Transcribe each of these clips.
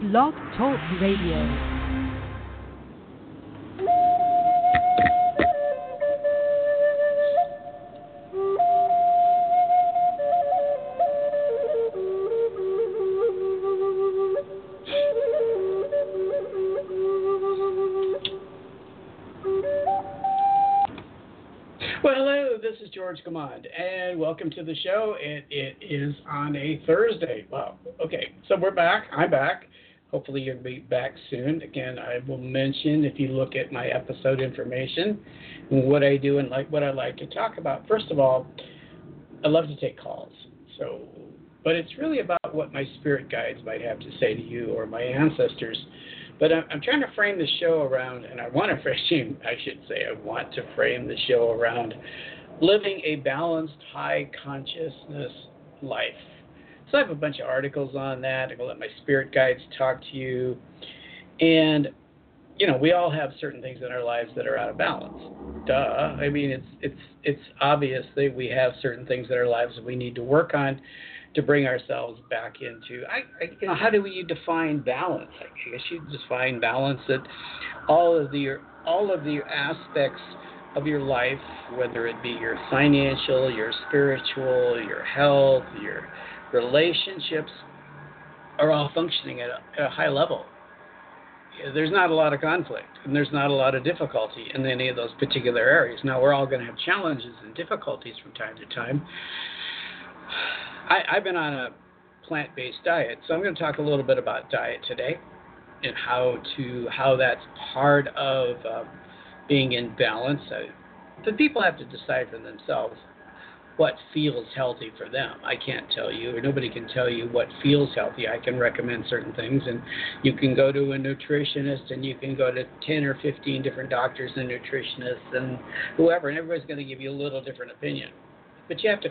Blog Talk Radio. Well, hello, this is George Command, and welcome to the show. It, it is on a Thursday. Wow. Okay, so we're back. I'm back. Hopefully, you'll be back soon. Again, I will mention if you look at my episode information, what I do and like what I like to talk about. First of all, I love to take calls. So, but it's really about what my spirit guides might have to say to you or my ancestors. But I'm, I'm trying to frame the show around, and I want to frame, I should say, I want to frame the show around living a balanced, high consciousness life. So I have a bunch of articles on that. I'm to let my spirit guides talk to you. And, you know, we all have certain things in our lives that are out of balance. Duh. I mean, it's it's it's obvious that we have certain things in our lives that we need to work on to bring ourselves back into I, I you know how do you define balance i guess you define balance that all of the all of the aspects of your life whether it be your financial your spiritual your health your relationships are all functioning at a, at a high level. There's not a lot of conflict and there's not a lot of difficulty in any of those particular areas. Now we're all going to have challenges and difficulties from time to time. I, I've been on a plant based diet, so I'm going to talk a little bit about diet today and how to how that's part of uh, being in balance. Uh, the people have to decide for themselves what feels healthy for them. I can't tell you, or nobody can tell you what feels healthy. I can recommend certain things, and you can go to a nutritionist, and you can go to 10 or 15 different doctors and nutritionists and whoever, and everybody's going to give you a little different opinion. But you have to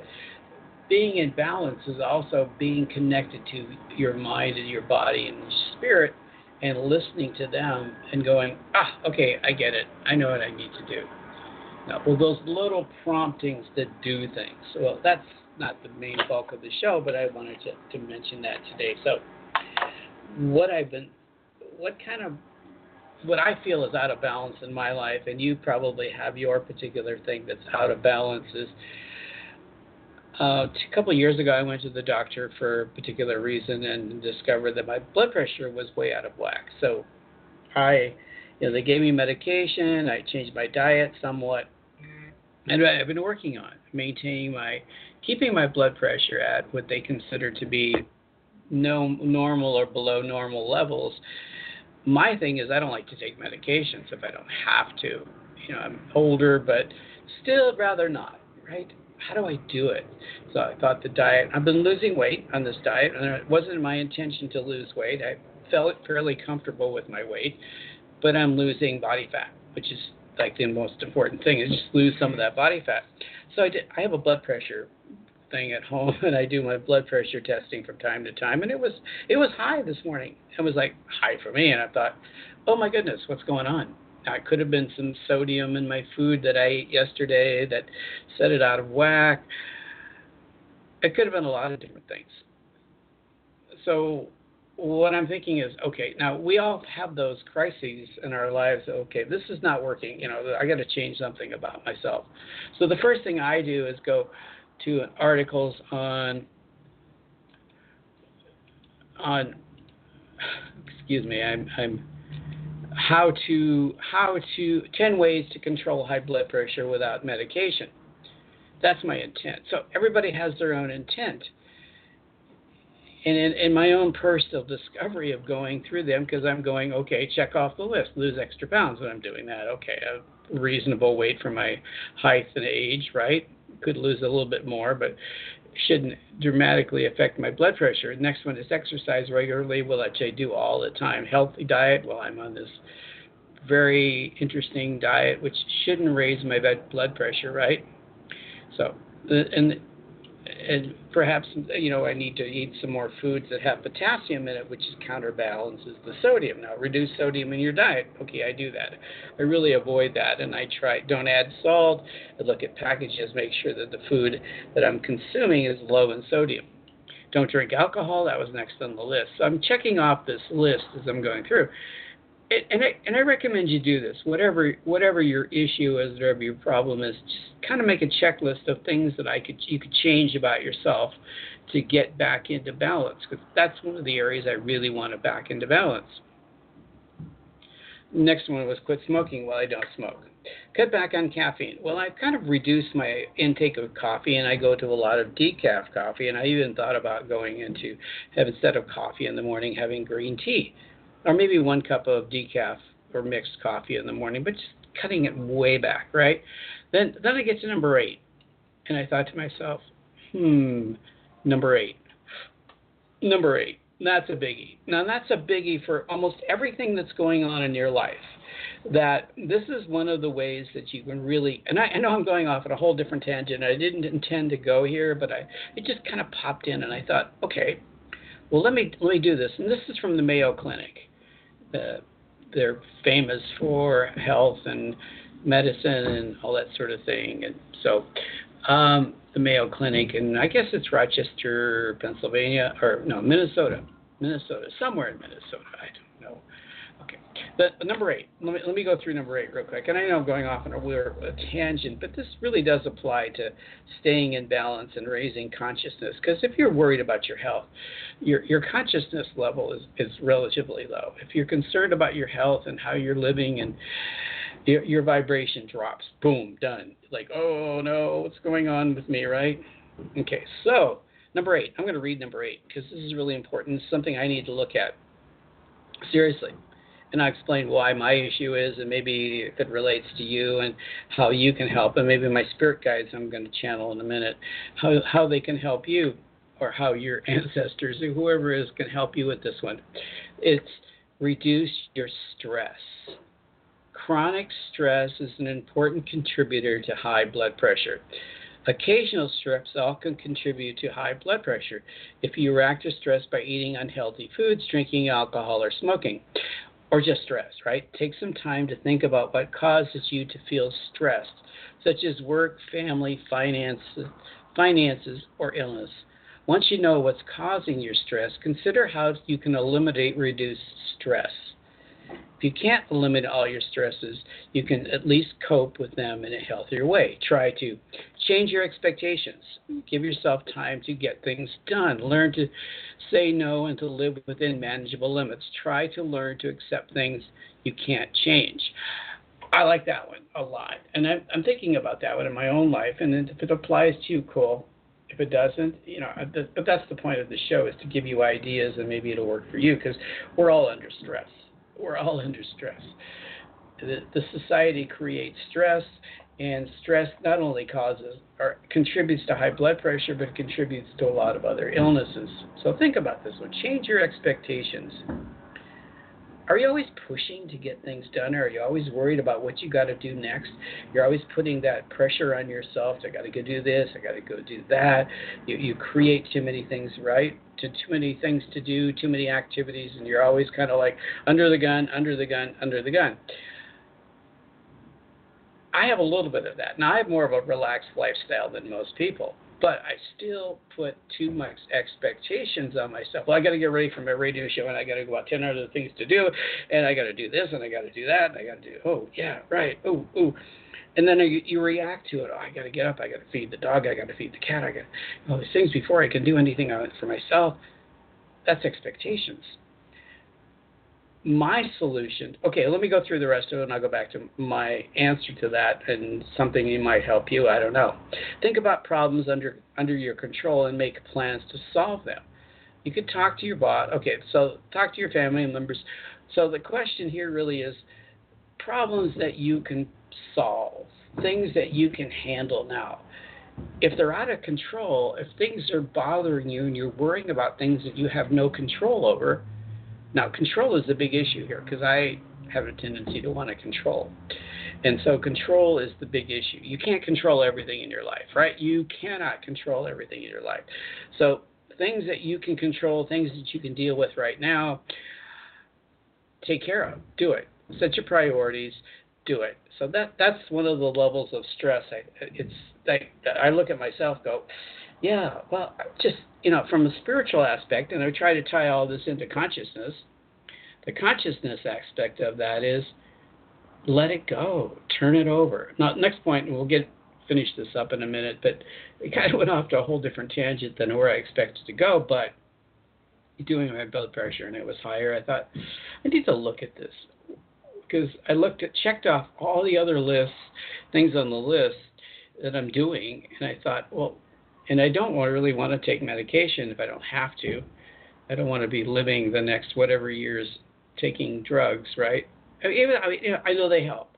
being in balance is also being connected to your mind and your body and your spirit and listening to them and going, ah, okay, I get it. I know what I need to do. Well, those little promptings to do things. Well, that's not the main bulk of the show, but I wanted to, to mention that today. So, what I've been, what kind of, what I feel is out of balance in my life, and you probably have your particular thing that's out of balance, is uh, a couple of years ago, I went to the doctor for a particular reason and discovered that my blood pressure was way out of whack. So, I, you know, they gave me medication. I changed my diet somewhat, and I've been working on maintaining my, keeping my blood pressure at what they consider to be no normal or below normal levels. My thing is, I don't like to take medications if I don't have to. You know, I'm older, but still rather not. Right? how do I do it? So I thought the diet, I've been losing weight on this diet, and it wasn't my intention to lose weight. I felt fairly comfortable with my weight, but I'm losing body fat, which is like the most important thing is just lose some of that body fat. So I did, I have a blood pressure thing at home and I do my blood pressure testing from time to time and it was it was high this morning. It was like high for me and I thought, "Oh my goodness, what's going on?" It could have been some sodium in my food that I ate yesterday that set it out of whack. It could have been a lot of different things. So, what I'm thinking is, okay, now we all have those crises in our lives. Okay, this is not working. You know, I got to change something about myself. So the first thing I do is go to articles on on. Excuse me, I'm I'm how to how to 10 ways to control high blood pressure without medication. That's my intent. So everybody has their own intent. And in, in my own personal discovery of going through them, because I'm going, okay, check off the list, lose extra pounds when I'm doing that. Okay, a reasonable weight for my height and age, right? Could lose a little bit more, but shouldn't dramatically affect my blood pressure. Next one is exercise regularly, which I do all the time. Healthy diet, well, I'm on this very interesting diet, which shouldn't raise my blood pressure, right? So, uh, and and perhaps you know I need to eat some more foods that have potassium in it, which counterbalances the sodium. Now, reduce sodium in your diet. Okay, I do that. I really avoid that, and I try don't add salt. I look at packages, make sure that the food that I'm consuming is low in sodium. Don't drink alcohol. That was next on the list. So I'm checking off this list as I'm going through and I and I recommend you do this. Whatever whatever your issue is, whatever your problem is, just kind of make a checklist of things that I could you could change about yourself to get back into balance. Because that's one of the areas I really want to back into balance. Next one was quit smoking Well, I don't smoke. Cut back on caffeine. Well, I've kind of reduced my intake of coffee, and I go to a lot of decaf coffee, and I even thought about going into have instead of coffee in the morning having green tea or maybe one cup of decaf or mixed coffee in the morning, but just cutting it way back, right? Then then I get to number eight, and I thought to myself, hmm, number eight, number eight. That's a biggie. Now that's a biggie for almost everything that's going on in your life. That this is one of the ways that you can really, and I, I know I'm going off at a whole different tangent. I didn't intend to go here, but I it just kind of popped in, and I thought, okay, well let me let me do this. And this is from the Mayo Clinic uh, they're famous for health and medicine and all that sort of thing. And so um, the Mayo Clinic, and I guess it's Rochester, Pennsylvania, or no, Minnesota, Minnesota, somewhere in Minnesota. I don't The, number eight. Let me let me go through number eight real quick. And I know I'm going off on a weird tangent, but this really does apply to staying in balance and raising consciousness. Because if you're worried about your health, your your consciousness level is is relatively low. If you're concerned about your health and how you're living and your, your vibration drops, boom, done. Like, oh no, what's going on with me, right? Okay, so number eight. I'm going to read number eight because this is really important. It's something I need to look at seriously. And I explain why my issue is, and maybe if it relates to you, and how you can help, and maybe my spirit guides I'm going to channel in a minute, how how they can help you or how your ancestors or whoever is can help you with this one. It's reduce your stress. Chronic stress is an important contributor to high blood pressure. Occasional stress can contribute to high blood pressure if you react to stress by eating unhealthy foods, drinking alcohol, or smoking, or just stress, right? Take some time to think about what causes you to feel stressed, such as work, family, finances, finances, or illness. Once you know what's causing your stress, consider how you can eliminate reduce stress. If you can't eliminate all your stresses, you can at least cope with them in a healthier way. Try to change your expectations. Give yourself time to get things done. Learn to say no and to live within manageable limits. Try to learn to accept things you can't change. I like that one a lot. And I'm, I'm thinking about that one in my own life. And if it applies to you, cool. If it doesn't, you know, but that's the point of the show is to give you ideas and maybe it'll work for you because we're all under stress. We're all under stress. The, the society creates stress, and stress not only causes or contributes to high blood pressure, but contributes to a lot of other illnesses. So think about this one. Change your expectations. Are you always pushing to get things done, or are you always worried about what you got to do next? You're always putting that pressure on yourself. I got to go do this. I got to go do that. You you create too many things, right? To too many things to do, too many activities, and you're always kind of like under the gun, under the gun, under the gun. I have a little bit of that. Now I have more of a relaxed lifestyle than most people but I still put too much expectations on myself. Well, I got to get ready for my radio show, and I got to go out ten other things to do, and I got to do this, and I got to do that, and I got to do oh yeah right oh oh, and then you, you react to it. Oh, I got to get up, I got to feed the dog, I got to feed the cat, I got all these things before I can do anything for myself. That's expectations my solution okay let me go through the rest of it and i'll go back to my answer to that and something that might help you i don't know. Think about problems under under your control and make plans to solve them. You could talk to your boss okay so talk to your family members. So the question here really is problems that you can solve things that you can handle now. If they're out of control, if things are bothering you and you're worrying about things that you have no control over, now control is the big issue here because I have a tendency to want to control. And so control is the big issue. You can't control everything in your life, right? You cannot control everything in your life. So things that you can control, things that you can deal with right now, take care of. Do it. Set your priorities. Do it. So that that's one of the levels of stress. I, it's like I look at myself, go, yeah, well, just you know, from a spiritual aspect, and I try to tie all this into consciousness. The consciousness aspect of that is let it go, turn it over. Now, next point, and we'll get finish this up in a minute, but it kind of went off to a whole different tangent than where I expected to go. But doing my blood pressure and it was higher, I thought I need to look at this because I looked at checked off all the other lists, things on the list that I'm doing, and I thought, well, and I don't really want to take medication if I don't have to. I don't want to be living the next whatever years taking drugs, right? I mean, even I, mean, you know, I know they help,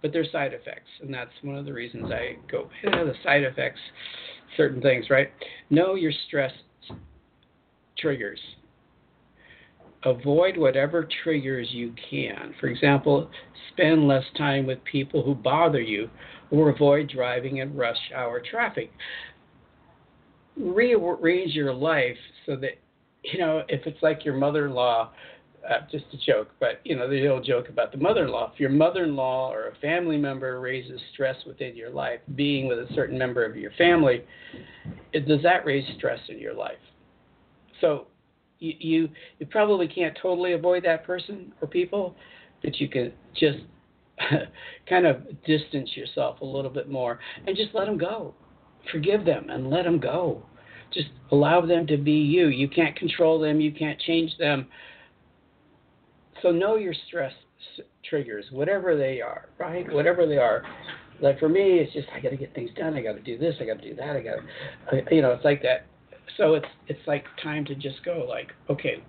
but there's side effects, and that's one of the reasons I go. Yeah, the side effects, certain things, right? Know your stress triggers. Avoid whatever triggers you can. For example, spend less time with people who bother you, or avoid driving in rush hour traffic. Rearrange your life so that you know if it's like your mother-in-law uh, just a joke, but you know the old joke about the mother-in-law. If your mother-in-law or a family member raises stress within your life, being with a certain member of your family, it, does that raise stress in your life? So you, you you probably can't totally avoid that person or people, but you can just kind of distance yourself a little bit more and just let them go. Forgive them and let them go. Just allow them to be you. You can't control them. You can't change them so know your stress triggers, whatever they are, right? Whatever they are. Like for me, it's just I got to get things done. I got to do this. I got to do that. I got to, you know, it's like that. So it's it's like time to just go. Like okay,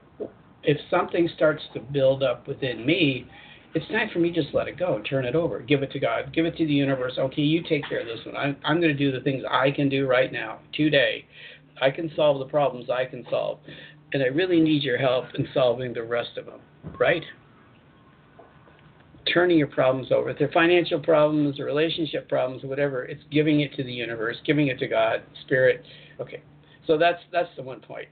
if something starts to build up within me, it's time for me just let it go turn it over. Give it to God. Give it to the universe. Okay, you take care of this one. I'm I'm going to do the things I can do right now, today. I can solve the problems I can solve, and I really need your help in solving the rest of them right? Turning your problems over. If they're financial problems or relationship problems whatever, it's giving it to the universe, giving it to God, Spirit. Okay. So that's that's the one point.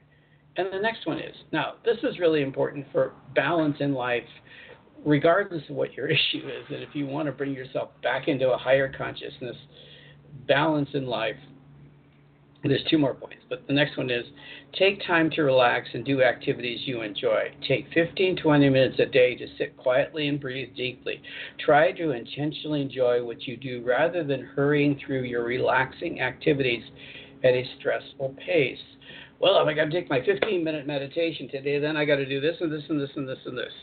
And the next one is now this is really important for balance in life, regardless of what your issue is. And if you want to bring yourself back into a higher consciousness, balance in life there's two more points, but the next one is take time to relax and do activities you enjoy. Take 15, 20 minutes a day to sit quietly and breathe deeply. Try to intentionally enjoy what you do rather than hurrying through your relaxing activities at a stressful pace. Well, if I got to take my 15 minute meditation today, then I got to do this and this and this and this and this.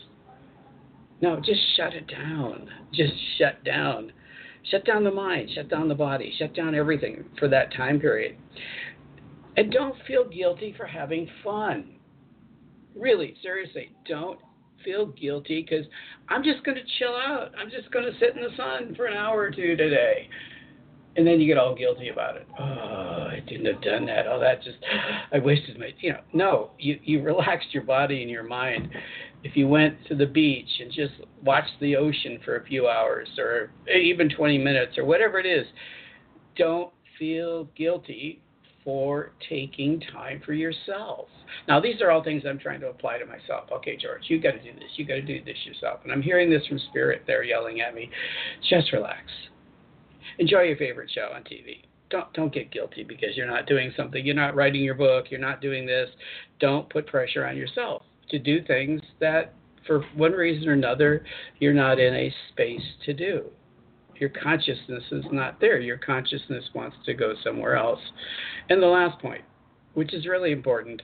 No, just shut it down. Just shut down. Shut down the mind, shut down the body, shut down everything for that time period. And don't feel guilty for having fun. Really, seriously, don't feel guilty because I'm just going to chill out. I'm just going to sit in the sun for an hour or two today. And then you get all guilty about it. Oh, I didn't have done that. Oh, that just, I wasted my, you know, no, you, you relaxed your body and your mind if you went to the beach and just watched the ocean for a few hours or even 20 minutes or whatever it is, don't feel guilty for taking time for yourself. Now, these are all things I'm trying to apply to myself. Okay, George, you got to do this. You got to do this yourself. And I'm hearing this from spirit. They're yelling at me. Just relax. Enjoy your favorite show on TV. Don't don't get guilty because you're not doing something. You're not writing your book. You're not doing this. Don't put pressure on yourself to do things that, for one reason or another, you're not in a space to do. Your consciousness is not there. Your consciousness wants to go somewhere else. And the last point, which is really important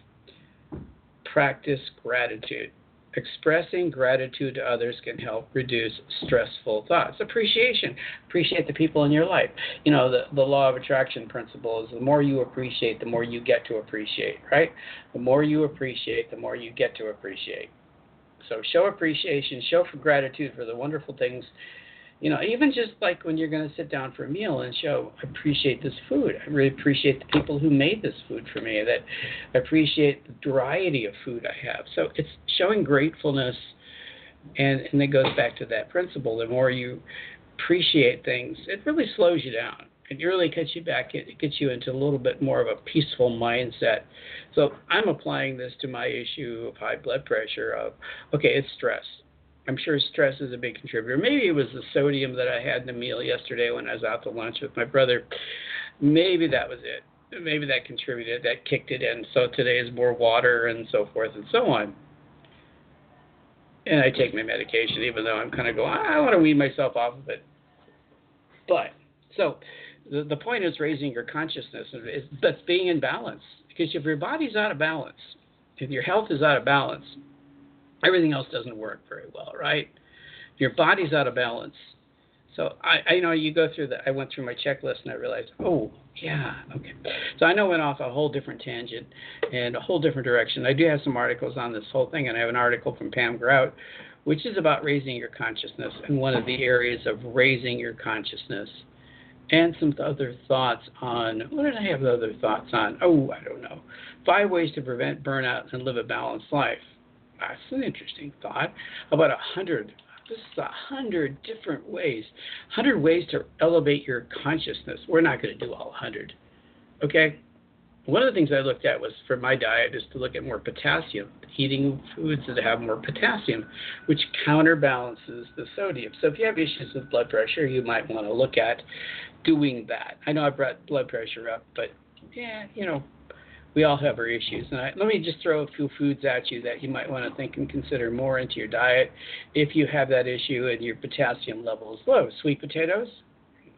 practice gratitude. Expressing gratitude to others can help reduce stressful thoughts. Appreciation. Appreciate the people in your life. You know, the, the law of attraction principle is the more you appreciate, the more you get to appreciate, right? The more you appreciate, the more you get to appreciate. So show appreciation, show for gratitude for the wonderful things You know, even just like when you're going to sit down for a meal and show, I appreciate this food. I really appreciate the people who made this food for me. That I appreciate the variety of food I have. So it's showing gratefulness, and and it goes back to that principle. The more you appreciate things, it really slows you down. It really gets you back. It gets you into a little bit more of a peaceful mindset. So I'm applying this to my issue of high blood pressure. Of okay, it's stress I'm sure stress is a big contributor. Maybe it was the sodium that I had in the meal yesterday when I was out to lunch with my brother. Maybe that was it. Maybe that contributed, that kicked it in. So today is more water and so forth and so on. And I take my medication, even though I'm kind of going, ah, I want to wean myself off of it. But, so the, the point is raising your consciousness, is, but being in balance. Because if your body's out of balance, if your health is out of balance, everything else doesn't work very well, right? Your body's out of balance. So I, I you know you go through the I went through my checklist and I realized, oh yeah, okay. So I know went off a whole different tangent and a whole different direction. I do have some articles on this whole thing, and I have an article from Pam Grout, which is about raising your consciousness and one of the areas of raising your consciousness. And some other thoughts on what did I have other thoughts on? Oh, I don't know. Five ways to prevent burnout and live a balanced life. That's an interesting thought. About a hundred, this is a hundred different ways, hundred ways to elevate your consciousness. We're not going to do all hundred, okay? One of the things I looked at was for my diet is to look at more potassium, eating foods that have more potassium, which counterbalances the sodium. So if you have issues with blood pressure, you might want to look at doing that. I know I brought blood pressure up, but yeah, you know, we all have our issues. And I, let me just throw a few foods at you that you might want to think and consider more into your diet if you have that issue and your potassium level is low. Oh, sweet potatoes.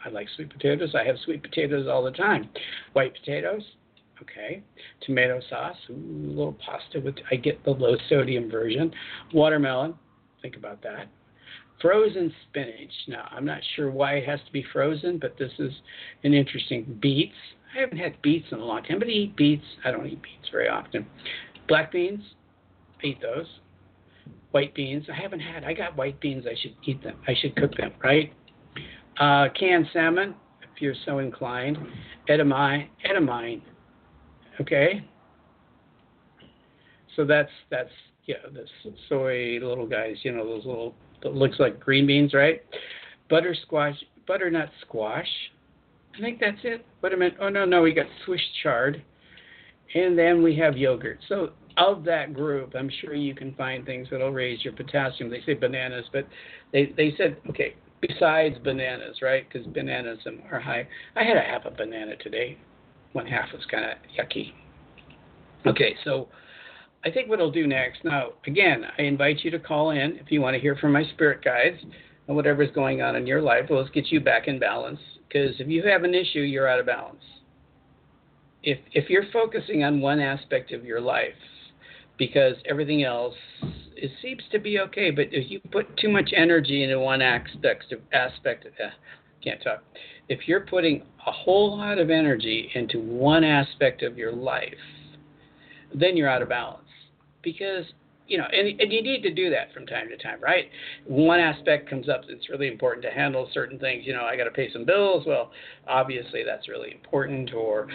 I like sweet potatoes. I have sweet potatoes all the time. White potatoes. Okay. Tomato sauce. Ooh, a little pasta with. I get the low sodium version. Watermelon. Think about that. Frozen spinach. Now, I'm not sure why it has to be frozen, but this is an interesting. Beets. I haven't had beets in a long time, but I eat beets. I don't eat beets very often. Black beans, I eat those. White beans, I haven't had. I got white beans. I should eat them. I should cook them, right? Uh, canned salmon, if you're so inclined. Edamame, edamame. Okay. So that's that's yeah, the soy little guys. You know those little that looks like green beans, right? Butter squash, butternut squash. I think that's it. Wait a minute. Oh, no, no. We got Swiss chard. And then we have yogurt. So, of that group, I'm sure you can find things that'll raise your potassium. They say bananas, but they, they said, okay, besides bananas, right? Because bananas are high. I had a half a banana today. One half was kind of yucky. Okay, so I think what I'll do next. Now, again, I invite you to call in if you want to hear from my spirit guides and whatever's going on in your life. Let's get you back in balance. Because if you have an issue, you're out of balance. If if you're focusing on one aspect of your life, because everything else it seems to be okay, but if you put too much energy into one aspect of aspect, uh, can't talk. If you're putting a whole lot of energy into one aspect of your life, then you're out of balance because you know, and, and you need to do that from time to time, right? One aspect comes up it's really important to handle certain things. You know, I got to pay some bills. Well, obviously that's really important. Or,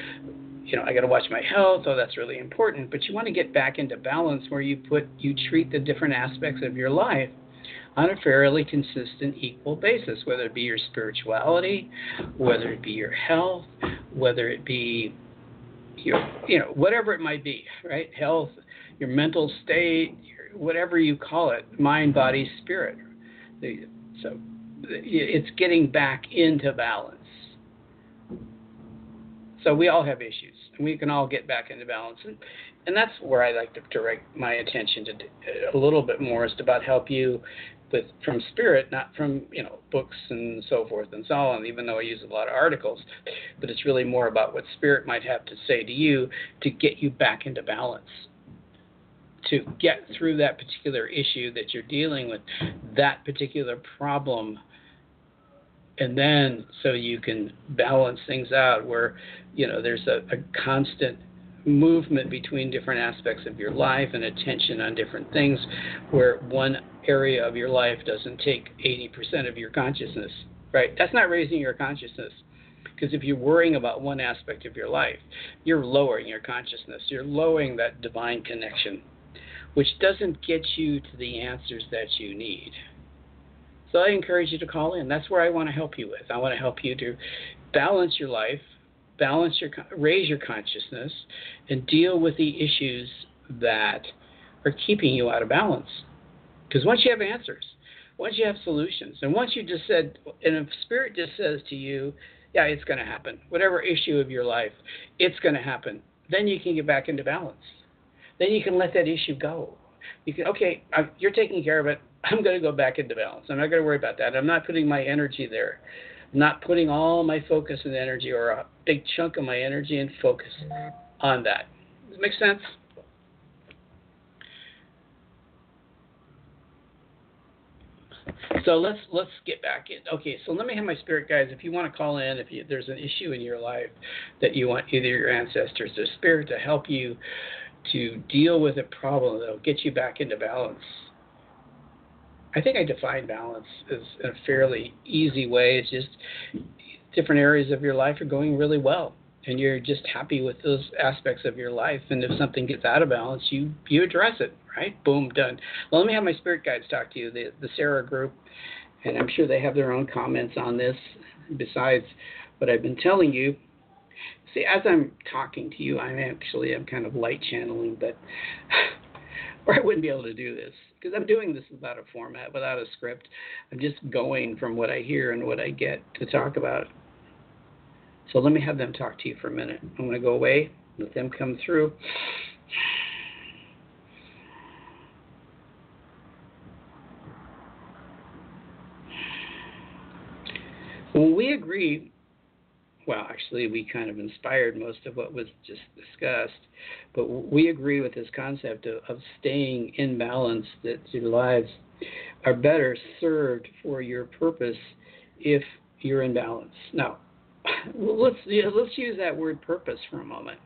you know, I got to watch my health. Oh, that's really important. But you want to get back into balance where you put you treat the different aspects of your life on a fairly consistent, equal basis, whether it be your spirituality, whether it be your health, whether it be your, you know, whatever it might be, right? Health, your mental state, your, whatever you call it, mind, body, spirit. So it's getting back into balance. So we all have issues, and we can all get back into balance. And, and that's where I like to direct my attention to a little bit more, is to about help you with from spirit, not from you know books and so forth and so on. Even though I use a lot of articles, but it's really more about what spirit might have to say to you to get you back into balance to get through that particular issue that you're dealing with, that particular problem, and then so you can balance things out where you know there's a, a constant movement between different aspects of your life and attention on different things where one area of your life doesn't take 80% of your consciousness, right? That's not raising your consciousness. Because if you're worrying about one aspect of your life, you're lowering your consciousness. You're lowering that divine connection, which doesn't get you to the answers that you need. So I encourage you to call in. That's where I want to help you with. I want to help you to balance your life, balance your raise your consciousness, and deal with the issues that are keeping you out of balance. Because once you have answers, once you have solutions, and once you just said, and if spirit just says to you, yeah, it's going to happen. Whatever issue of your life, it's going to happen. Then you can get back into balance. Then you can let that issue go. You can, okay, you're taking care of it. I'm going to go back into balance. I'm not going to worry about that. I'm not putting my energy there. I'm not putting all my focus and energy or a big chunk of my energy and focus on that. Does it make sense? So let's let's get back in. Okay, so let me have my spirit guides. If you want to call in, if you, there's an issue in your life that you want either your ancestors or spirit to help you to deal with a problem that'll get you back into balance. I think I define balance as a fairly easy way. It's just different areas of your life are going really well and you're just happy with those aspects of your life. And if something gets out of balance, you you address it, right? Boom, done. Well, let me have my spirit guides talk to you, the the Sara group, and I'm sure they have their own comments on this. Besides what I've been telling you, see, as I'm talking to you, I'm actually I'm kind of light channeling, but or I wouldn't be able to do this because I'm doing this without a format, without a script. I'm just going from what I hear and what I get to talk about. So let me have them talk to you for a minute. I'm going to go away, let them come through. When we agree, well, actually, we kind of inspired most of what was just discussed, but we agree with this concept of, of staying in balance, that your lives are better served for your purpose if you're in balance. Now, let's yeah, let's use that word purpose for a moment.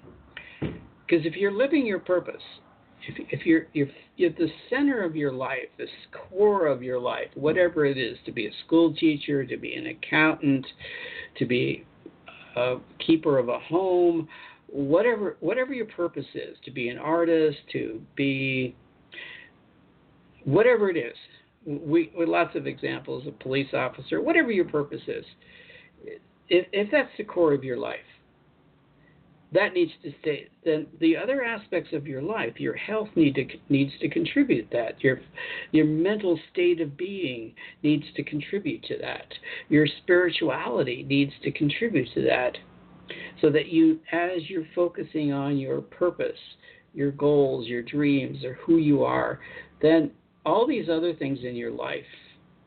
Because if you're living your purpose, if, if you're if, if the center of your life, this core of your life, whatever it is, to be a school teacher, to be an accountant, to be a keeper of a home, whatever whatever your purpose is, to be an artist, to be whatever it is. We, we lots of examples, a police officer, whatever your purpose is if, if that's the core of your life, that needs to stay. Then the other aspects of your life, your health need to needs to contribute that. Your your mental state of being needs to contribute to that. Your spirituality needs to contribute to that. So that you, as you're focusing on your purpose, your goals, your dreams, or who you are, then all these other things in your life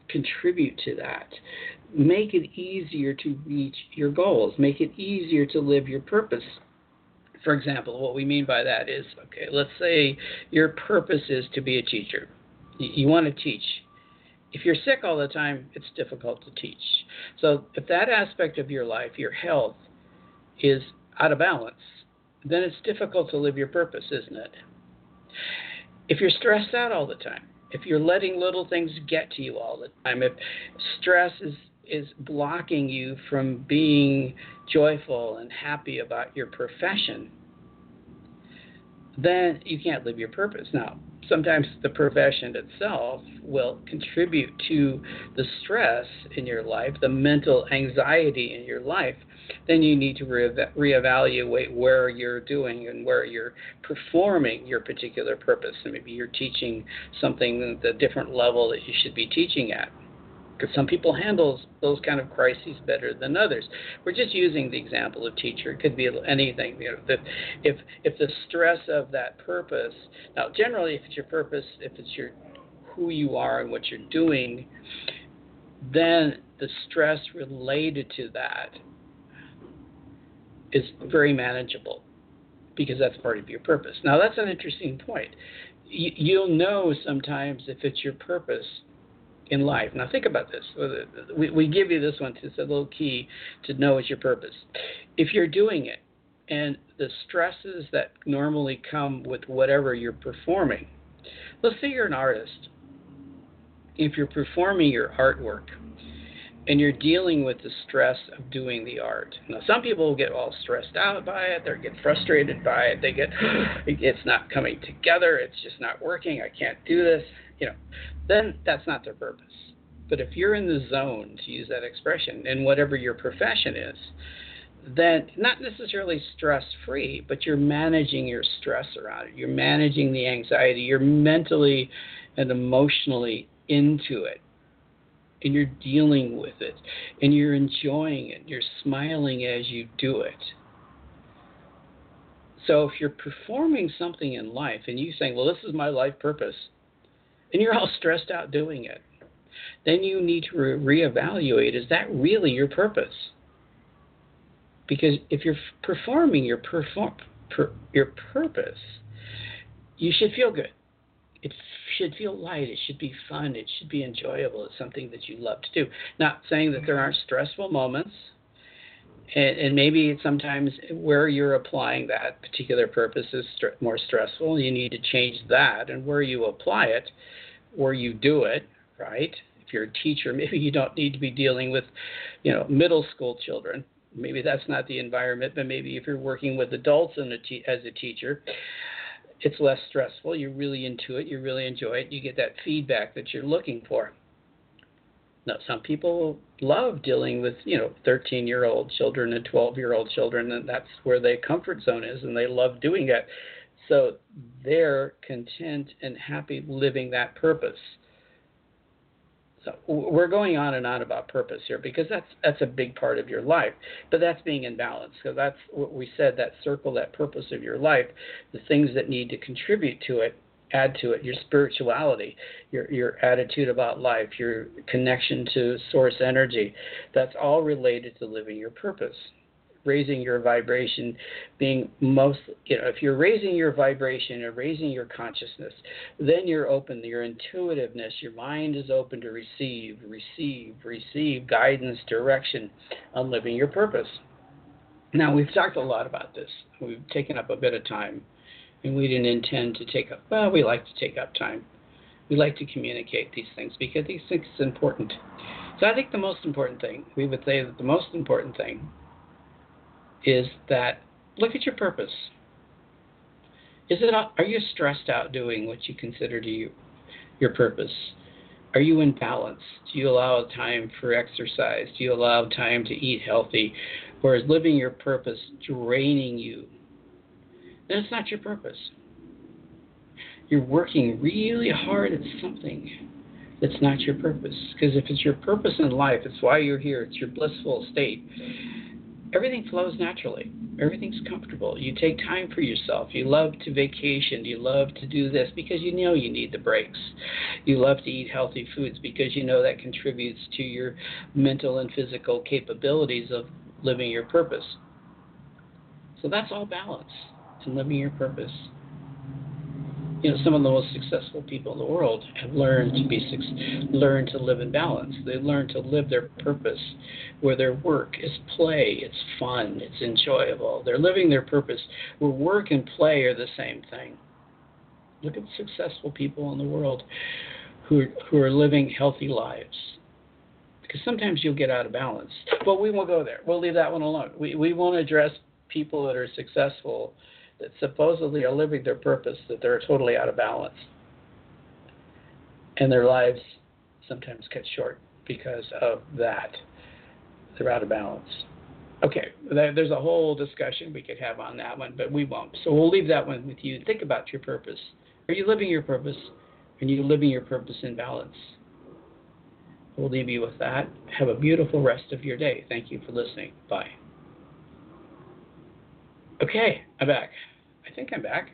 contribute to that make it easier to reach your goals, make it easier to live your purpose. For example, what we mean by that is okay, let's say your purpose is to be a teacher. You, you want to teach. If you're sick all the time, it's difficult to teach. So, if that aspect of your life, your health, is out of balance, then it's difficult to live your purpose, isn't it? If you're stressed out all the time, if you're letting little things get to you all the time, if stress is is blocking you from being joyful and happy about your profession, then you can't live your purpose. Now, sometimes the profession itself will contribute to the stress in your life, the mental anxiety in your life. Then you need to re- reevaluate where you're doing and where you're performing your particular purpose. And maybe you're teaching something at a different level that you should be teaching at because some people handle those kind of crises better than others. We're just using the example of teacher. It could be anything. You know, if if the stress of that purpose. Now, generally, if it's your purpose, if it's your who you are and what you're doing, then the stress related to that is very manageable because that's part of your purpose. Now, that's an interesting point. You'll know sometimes if it's your purpose in life. Now think about this. Uh, we, we give you this one. It's a little key to know it's your purpose. If you're doing it, and the stresses that normally come with whatever you're performing. Let's say you're an artist. if you're performing your artwork and you're dealing with the stress of doing the art. Now, some people get all stressed out by it. They get frustrated by it. They get, it's not coming together. It's just not working. I can't do this. You know, then that's not their purpose. But if you're in the zone, to use that expression, in whatever your profession is, then not necessarily stress free, but you're managing your stress around it. You're managing the anxiety. You're mentally and emotionally into it. And you're dealing with it. And you're enjoying it. You're smiling as you do it. So if you're performing something in life and you're saying, well, this is my life purpose, and you're all stressed out doing it, then you need to re- reevaluate is that really your purpose? Because if you're performing your perform per, your purpose, you should feel good. It should feel light. It should be fun. It should be enjoyable. It's something that you love to do. Not saying that there aren't stressful moments, and, and maybe sometimes where you're applying that particular purpose is st- more stressful. You need to change that, and where you apply it, where you do it, right? If you're a teacher, maybe you don't need to be dealing with, you know, middle school children maybe that's not the environment, but maybe if you're working with adults a te- as a teacher, it's less stressful. You're really into it. You really enjoy it. You get that feedback that you're looking for. Now, some people love dealing with, you know, 13 year old children and 12 year old children, and that's where their comfort zone is, and they love doing it. So they're content and happy living that purpose. So we're going on and on about purpose here because that's that's a big part of your life. But that's being in balance because that's what we said that circle, that purpose of your life, the things that need to contribute to it, add to it, your spirituality, your your attitude about life, your connection to source energy. That's all related to living your purpose raising your vibration being most you know if you're raising your vibration or raising your consciousness then you're open your intuitiveness your mind is open to receive receive receive guidance direction on living your purpose. Now we've talked a lot about this. We've taken up a bit of time and we didn't intend to take up well we like to take up time we like to communicate these things because these things are important so i think the most important thing we would say that the most important thing is that look at your purpose. Is it are you stressed out doing what you consider to you your purpose? Are you in balance? Do you allow time for exercise? Do you allow time to eat healthy? Or is living your purpose draining you? Then it's not your purpose. You're working really hard at something that's not your purpose. Because if it's your purpose in life, it's why you're here, it's your blissful state, everything flows naturally. Everything's comfortable. You take time for yourself. You love to vacation. You love to do this because you know you need the breaks. You love to eat healthy foods because you know that contributes to your mental and physical capabilities of living your purpose. So that's all balance in living your purpose you know, some of the most successful people in the world have learned to be learned to live in balance. They learn to live their purpose, where their work is play, it's fun, it's enjoyable. They're living their purpose, where work and play are the same thing. Look at successful people in the world who who are living healthy lives. Because sometimes you'll get out of balance. But we won't go there. We'll leave that one alone. We we won't address people that are successful that supposedly are living their purpose that they're totally out of balance. And their lives sometimes cut short because of that. They're out of balance. Okay, there's a whole discussion we could have on that one, but we won't. So we'll leave that one with you. Think about your purpose. Are you living your purpose? Are you living your purpose in balance? We'll leave you with that. Have a beautiful rest of your day. Thank you for listening. Bye. Okay, I'm back. I think I'm back.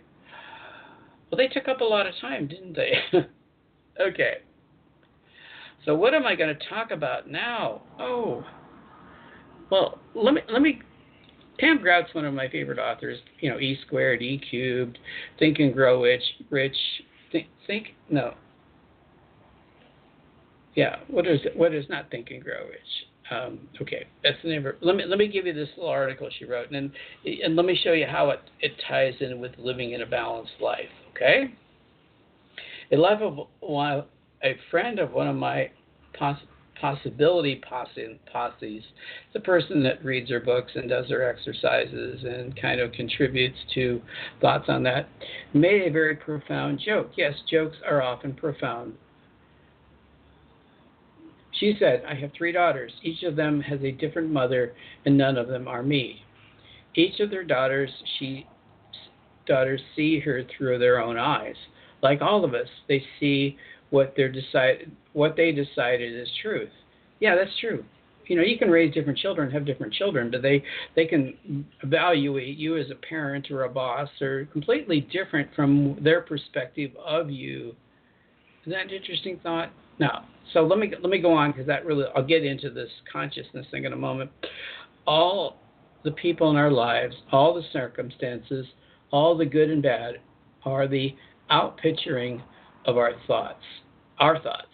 Well, they took up a lot of time, didn't they? okay. So what am I going to talk about now? Oh, well, let me let me. Pam Grout's one of my favorite authors. You know, E squared, E cubed, Think and Grow Rich, Rich. Think, think no. Yeah, what is what is not Think and Grow Rich? Um, okay, that's the name Let me let me give you this little article she wrote, and and let me show you how it it ties in with living in a balanced life. Okay, a life of one, a friend of one of my poss- possibility posse, posses, the person that reads her books and does her exercises and kind of contributes to thoughts on that, made a very profound joke. Yes, jokes are often profound. She said, I have three daughters. Each of them has a different mother, and none of them are me. Each of their daughters, she daughters see her through their own eyes. Like all of us, they see what they're decide what they decided is truth. Yeah, that's true. You know, you can raise different children, have different children, but they they can evaluate you as a parent or a boss or completely different from their perspective of you. Is that an interesting thought? No. So let me let me go on because that really I'll get into this consciousness thing in a moment. All the people in our lives, all the circumstances, all the good and bad, are the outpicturing of our thoughts. Our thoughts.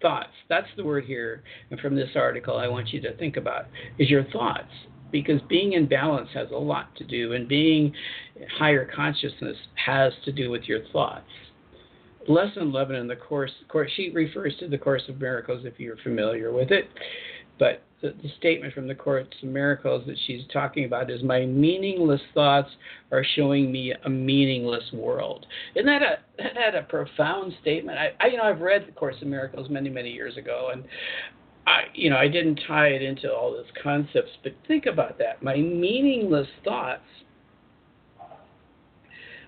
Thoughts. That's the word here. And from this article, I want you to think about is your thoughts. Because being in balance has a lot to do, and being higher consciousness has to do with your thoughts. Lesson 11 in the course, course she refers to the Course of Miracles if you're familiar with it. But the, the statement from the Course of Miracles that she's talking about is my meaningless thoughts are showing me a meaningless world. Isn't that a that a profound statement? I, I you know I've read the Course of Miracles many many years ago and I you know I didn't tie it into all those concepts, but think about that. My meaningless thoughts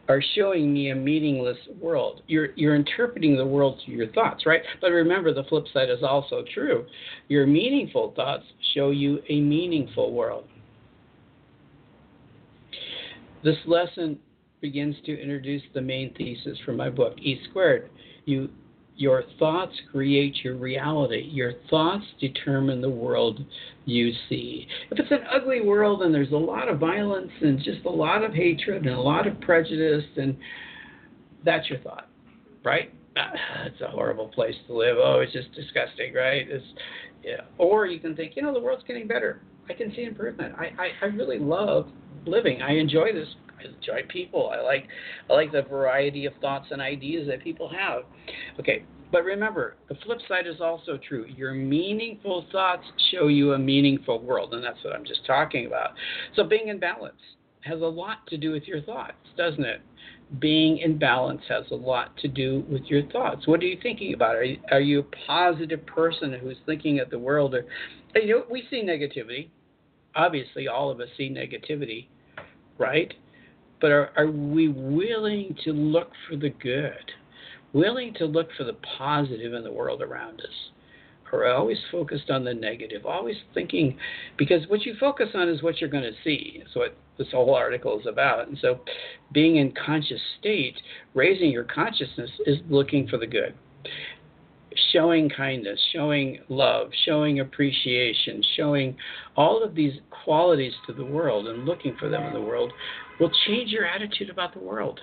are showing me a meaningless world. You're you're interpreting the world through your thoughts, right? But remember the flip side is also true. Your meaningful thoughts show you a meaningful world. This lesson begins to introduce the main thesis from my book, E squared. You your thoughts create your reality. Your thoughts determine the world you see. If it's an ugly world and there's a lot of violence and just a lot of hatred and a lot of prejudice, and that's your thought, right? It's a horrible place to live. Oh, it's just disgusting, right? It's yeah. Or you can think, you know, the world's getting better. I can see improvement. I, I, I really love living. I enjoy this Enjoy people. I like I like the variety of thoughts and ideas that people have. Okay, but remember, the flip side is also true. Your meaningful thoughts show you a meaningful world, and that's what I'm just talking about. So being in balance has a lot to do with your thoughts, doesn't it? Being in balance has a lot to do with your thoughts. What are you thinking about? Are you, are you a positive person who's thinking of the world? Or you know, we see negativity. Obviously, all of us see negativity, right? But are, are we willing to look for the good? Willing to look for the positive in the world around us? Or always focused on the negative? Always thinking, because what you focus on is what you're going to see. That's what this whole article is about. And so, being in conscious state, raising your consciousness is looking for the good showing kindness, showing love, showing appreciation, showing all of these qualities to the world and looking for them in the world will change your attitude about the world.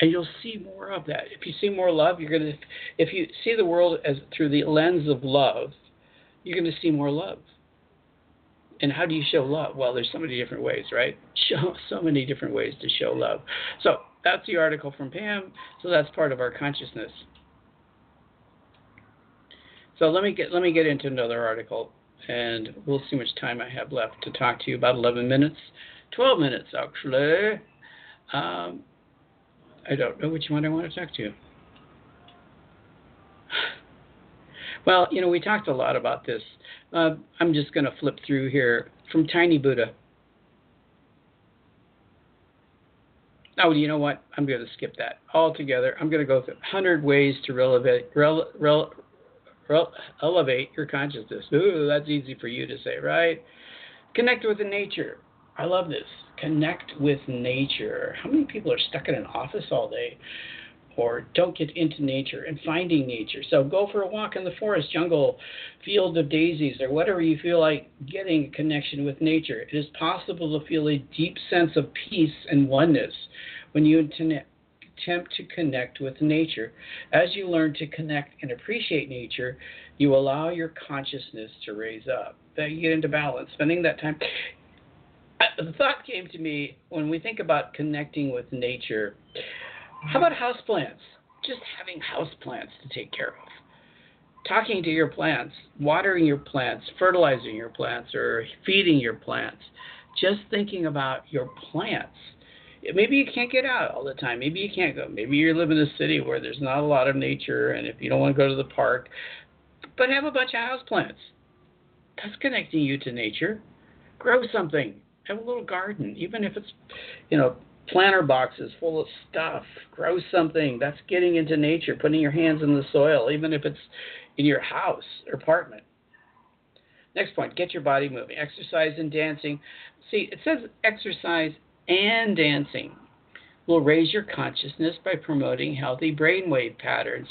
And you'll see more of that. If you see more love, you're going to if you see the world as through the lens of love, you're going to see more love. And how do you show love? Well, there's so many different ways, right? Show so many different ways to show love. So, that's the article from Pam. So that's part of our consciousness. So let me get let me get into another article, and we'll see how much time I have left to talk to you. About 11 minutes, 12 minutes actually. Um, I don't know which one I want to talk to. Well, you know, we talked a lot about this. Uh, I'm just going to flip through here from Tiny Buddha. Oh, you know what? I'm going to skip that altogether. I'm going to go through 100 ways to relevate, rel, rel, elevate your consciousness. Ooh, that's easy for you to say, right? Connect with the nature. I love this. Connect with nature. How many people are stuck in an office all day or don't get into nature and finding nature? So go for a walk in the forest, jungle, field of daisies, or whatever you feel like getting a connection with nature. It is possible to feel a deep sense of peace and oneness when you attempt to connect with nature. As you learn to connect and appreciate nature, you allow your consciousness to raise up. That you get into balance, spending that time. The thought came to me when we think about connecting with nature. How about houseplants? just having houseplants to take care of. Talking to your plants, watering your plants, fertilizing your plants, or feeding your plants. Just thinking about your plants. Maybe you can't get out all the time. Maybe you can't go. Maybe you live in a city where there's not a lot of nature, and if you don't want to go to the park, but have a bunch of houseplants. That's connecting you to nature. Grow something. Have a little garden, even if it's, you know, planter boxes full of stuff. Grow something. That's getting into nature, putting your hands in the soil, even if it's in your house or apartment. Next point get your body moving. Exercise and dancing. See, it says exercise and dancing will raise your consciousness by promoting healthy brainwave patterns,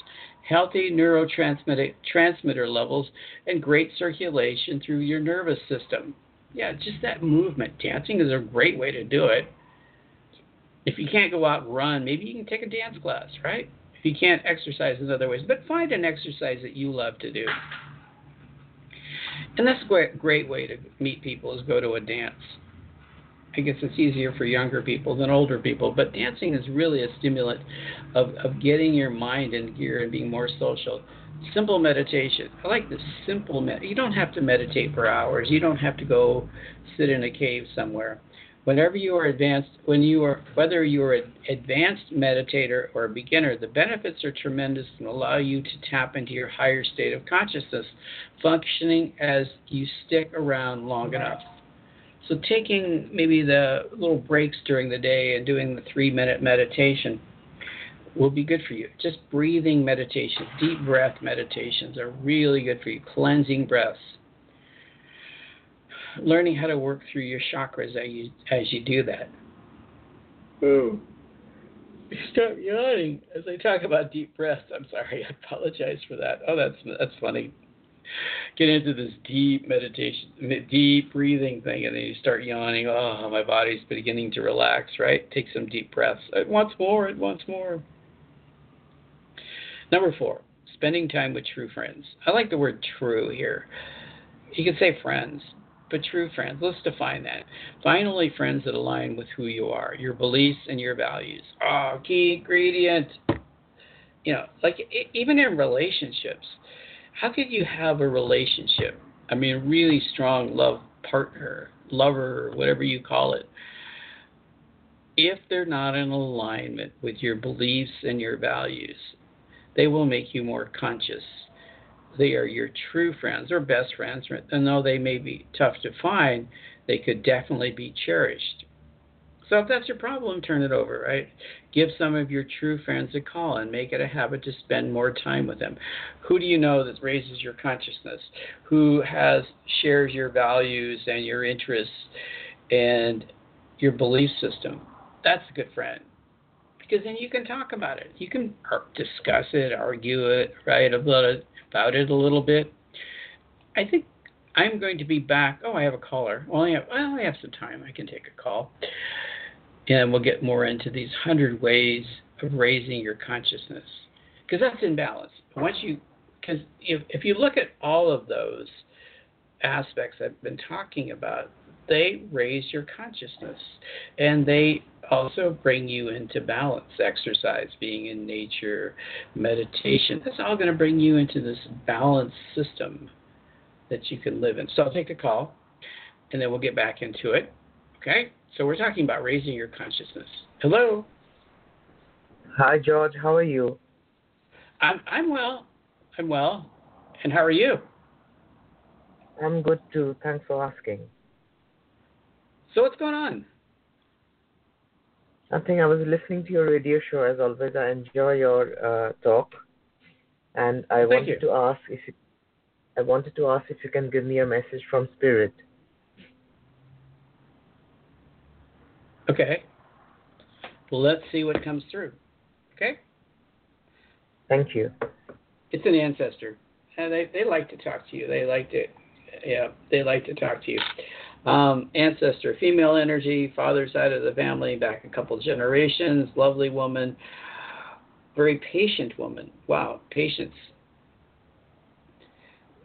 healthy neurotransmitter levels, and great circulation through your nervous system. Yeah, just that movement. Dancing is a great way to do it. If you can't go out and run, maybe you can take a dance class, right? If you can't exercise in other ways, but find an exercise that you love to do. And that's a great, way to meet people is go to a dance. I guess it's easier for younger people than older people, but dancing is really a stimulant of, of getting your mind in gear and being more social. Simple meditation. I like the simple med. You don't have to meditate for hours. You don't have to go sit in a cave somewhere whenever you are advanced, when you are, whether you are an advanced meditator or a beginner, the benefits are tremendous and allow you to tap into your higher state of consciousness, functioning as you stick around long enough. So, taking maybe the little breaks during the day and doing the three minute meditation will be good for you. Just breathing meditation, deep breath meditations are really good for you, cleansing breaths learning how to work through your chakras as you as you do that. Boom. Stop yawning as I talk about deep breaths. I'm sorry. I apologize for that. Oh, that's that's funny. Get into this deep meditation, deep breathing thing, and then you start yawning. Oh, my body's beginning to relax. Right? Take some deep breaths. Uh, it wants more. It wants more. Number four, spending time with true friends. I like the word true here. You can say friends but true friends. Let's define that. Find only friends that align with who you are, your beliefs and your values. Oh, key ingredient. You know, like even in relationships, how could you have a relationship? I mean, really strong love partner, lover, whatever you call it. If they're not in alignment with your beliefs and your values, they will make you more conscious they are your true friends or best friends, and though they may be tough to find, they could definitely be cherished. So if that's your problem, turn it over, right? Give some of your true friends a call and make it a habit to spend more time with them. Who do you know that raises your consciousness? Who has shares your values and your interests and your belief system? That's a good friend. Because then you can talk about it. You can discuss it, argue it, right? About it about it a little bit. I think I'm going to be back. Oh, I have a caller. Well, I, have, I only have some time. I can take a call. And we'll get more into these hundred ways of raising your consciousness. Because that's in balance. Once you, because if, if you look at all of those aspects I've been talking about, they raise your consciousness and they also bring you into balance. Exercise, being in nature, meditation, that's all going to bring you into this balanced system that you can live in. So I'll take a call and then we'll get back into it. Okay? So we're talking about raising your consciousness. Hello. Hi, George. How are you? I'm, I'm well. I'm well. And how are you? I'm good too. Thanks for asking. So what's going on? Nothing. I was listening to your radio show as always. I enjoy your uh, talk, and I Thank wanted you. to ask if you, I wanted to ask if you can give me a message from Spirit. Okay. Well, let's see what comes through. Okay. Thank you. It's an ancestor, and they they like to talk to you. They like to, yeah, they like to talk to you. Um, ancestor, female energy, father side of the family, back a couple generations, lovely woman, very patient woman. Wow, patience.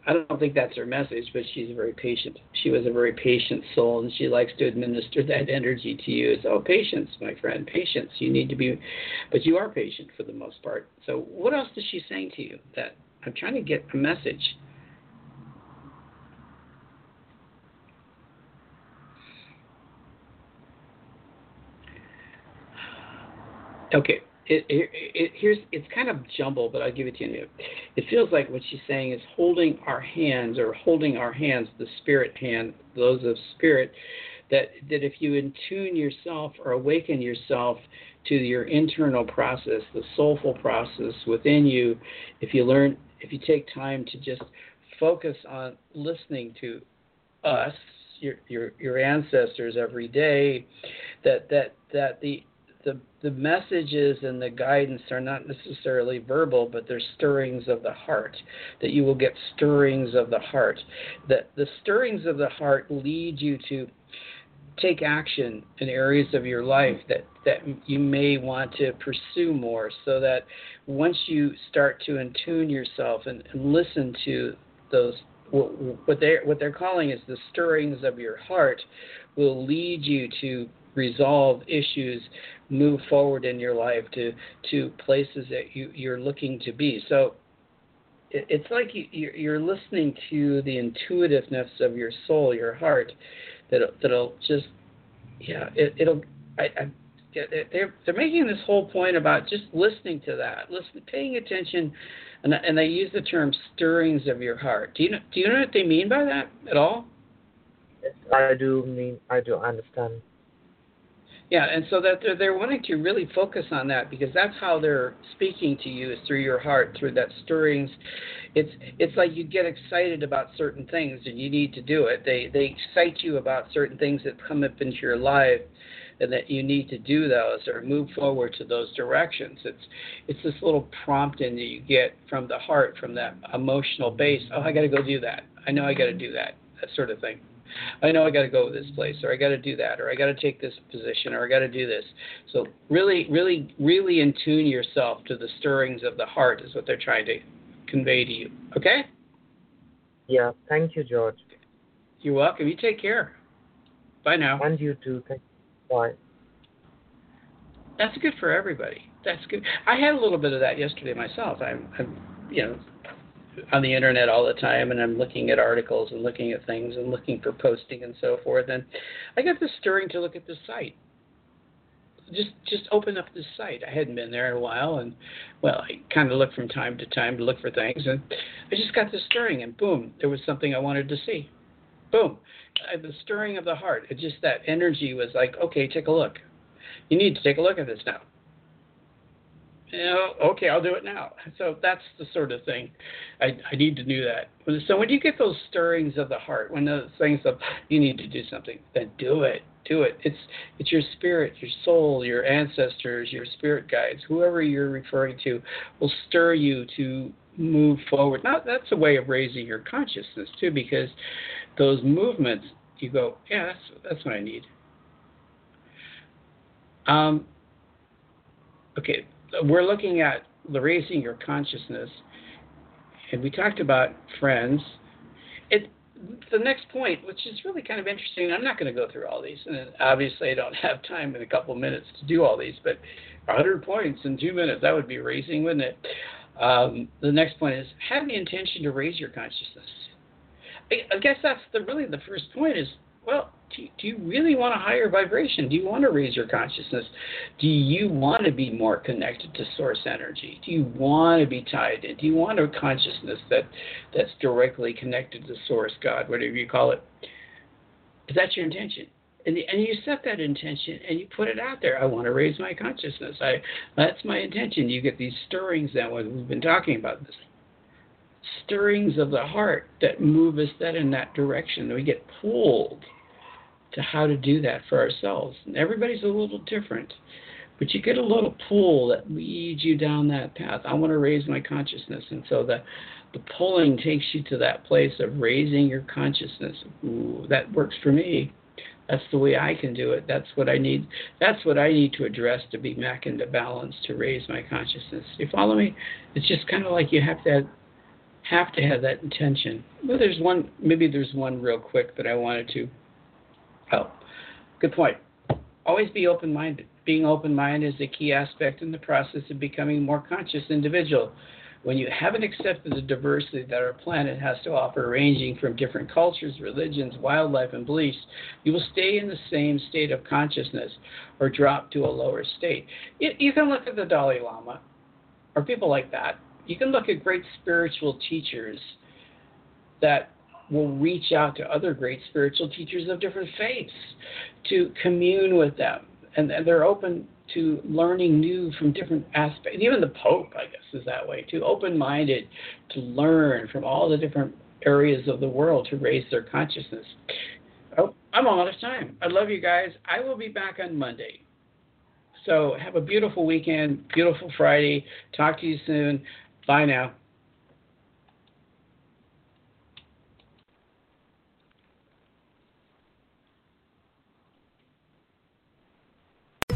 I don't think that's her message, but she's very patient. She was a very patient soul, and she likes to administer that energy to you. So, patience, my friend, patience. You need to be, but you are patient for the most part. So, what else is she saying to you? That I'm trying to get a message. Okay, it, it, it, here's it's kind of jumbled, but I'll give it to you. It feels like what she's saying is holding our hands or holding our hands, the spirit hand, those of spirit, that that if you attune yourself or awaken yourself to your internal process, the soulful process within you, if you learn, if you take time to just focus on listening to us, your your your ancestors every day, that that that the the the messages and the guidance are not necessarily verbal, but they're stirrings of the heart. That you will get stirrings of the heart. That the stirrings of the heart lead you to take action in areas of your life that that you may want to pursue more so that once you start to attune yourself and, and listen to those what they what they're calling is the stirrings of your heart will lead you to resolve issues, move forward in your life to to places that you, you're looking to be. So it, it's like you, you're listening to the intuitiveness of your soul, your heart, that that'll just yeah it, it'll I, I they're they're making this whole point about just listening to that, listen, paying attention, and and they use the term stirrings of your heart. Do you know do you know what they mean by that at all? I do mean I do understand. Yeah, and so that they're, they're wanting to really focus on that because that's how they're speaking to you is through your heart, through that stirrings. It's it's like you get excited about certain things and you need to do it. They they excite you about certain things that come up into your life and that you need to do those or move forward to those directions. It's it's this little prompting that you get from the heart, from that emotional base. Oh, I got to go do that. I know I got to do that. That sort of thing. I know I got to go this place, or I got to do that, or I got to take this position, or I got to do this. So really, really, really in tune yourself to the stirrings of the heart is what they're trying to convey to you. Okay? Yeah. Thank you, George. You're welcome. You take care. Bye now. And you too. Thank you. Bye. That's good for everybody. That's good. I had a little bit of that yesterday myself. I'm, I'm you know, on the internet all the time and I'm looking at articles and looking at things and looking for posting and so forth and I got this stirring to look at the site. Just just open up this site. I hadn't been there in a while and well, I kind of look from time to time to look for things and I just got this stirring and boom, there was something I wanted to see. Boom. I, the stirring of the heart. It just that energy was like, okay, take a look. You need to take a look at this now know, okay, I'll do it now. So that's the sort of thing I, I need to do that. So when you get those stirrings of the heart, when those things of you need to do something, then do it. Do it. It's it's your spirit, your soul, your ancestors, your spirit guides, whoever you're referring to, will stir you to move forward. Now that's a way of raising your consciousness too, because those movements, you go, yeah, that's that's what I need. Um, okay, we're looking at raising your consciousness, and we talked about friends. It the next point, which is really kind of interesting. I'm not going to go through all these, and obviously I don't have time in a couple minutes to do all these. But 100 points in two minutes—that would be raising, wouldn't it? Um, the next point is have the intention to raise your consciousness. I, I guess that's the really the first point is well, do, do you really want a higher vibration? Do you want to raise your consciousness? Do you want to be more connected to source energy? Do you want to be tied in? Do you want a consciousness that that's directly connected to source, God, whatever you call it? Is that your intention? And, and you set that intention and you put it out there. I want to raise my consciousness. I that's my intention. You get these stirrings that we've been talking about this stirrings of the heart that move us that in that direction. We get pulled to how to do that for ourselves. And everybody's a little different, but you get a little pull that leads you down that path. I want to raise my consciousness, and so the the pulling takes you to that place of raising your consciousness. Ooh, that works for me. That's the way I can do it. That's what I need. That's what I need to address to be back into balance to raise my consciousness. You follow me? It's just kind of like you have to have to have that intention. But there's one, maybe there's one real quick that I wanted to. Oh, good point. Always be open minded. Being open minded is a key aspect in the process of becoming a more conscious individual. When you haven't accepted the diversity that our planet has to offer, ranging from different cultures, religions, wildlife, and beliefs, you will stay in the same state of consciousness or drop to a lower state. You can look at the Dalai Lama or people like that. You can look at great spiritual teachers that will reach out to other great spiritual teachers of different faiths to commune with them. And, they're open to learning new from different aspects. Even the Pope, I guess, is that way too. Open minded to learn from all the different areas of the world to raise their consciousness. Oh, I'm all out of time. I love you guys. I will be back on Monday. So have a beautiful weekend, beautiful Friday. Talk to you soon. Bye now.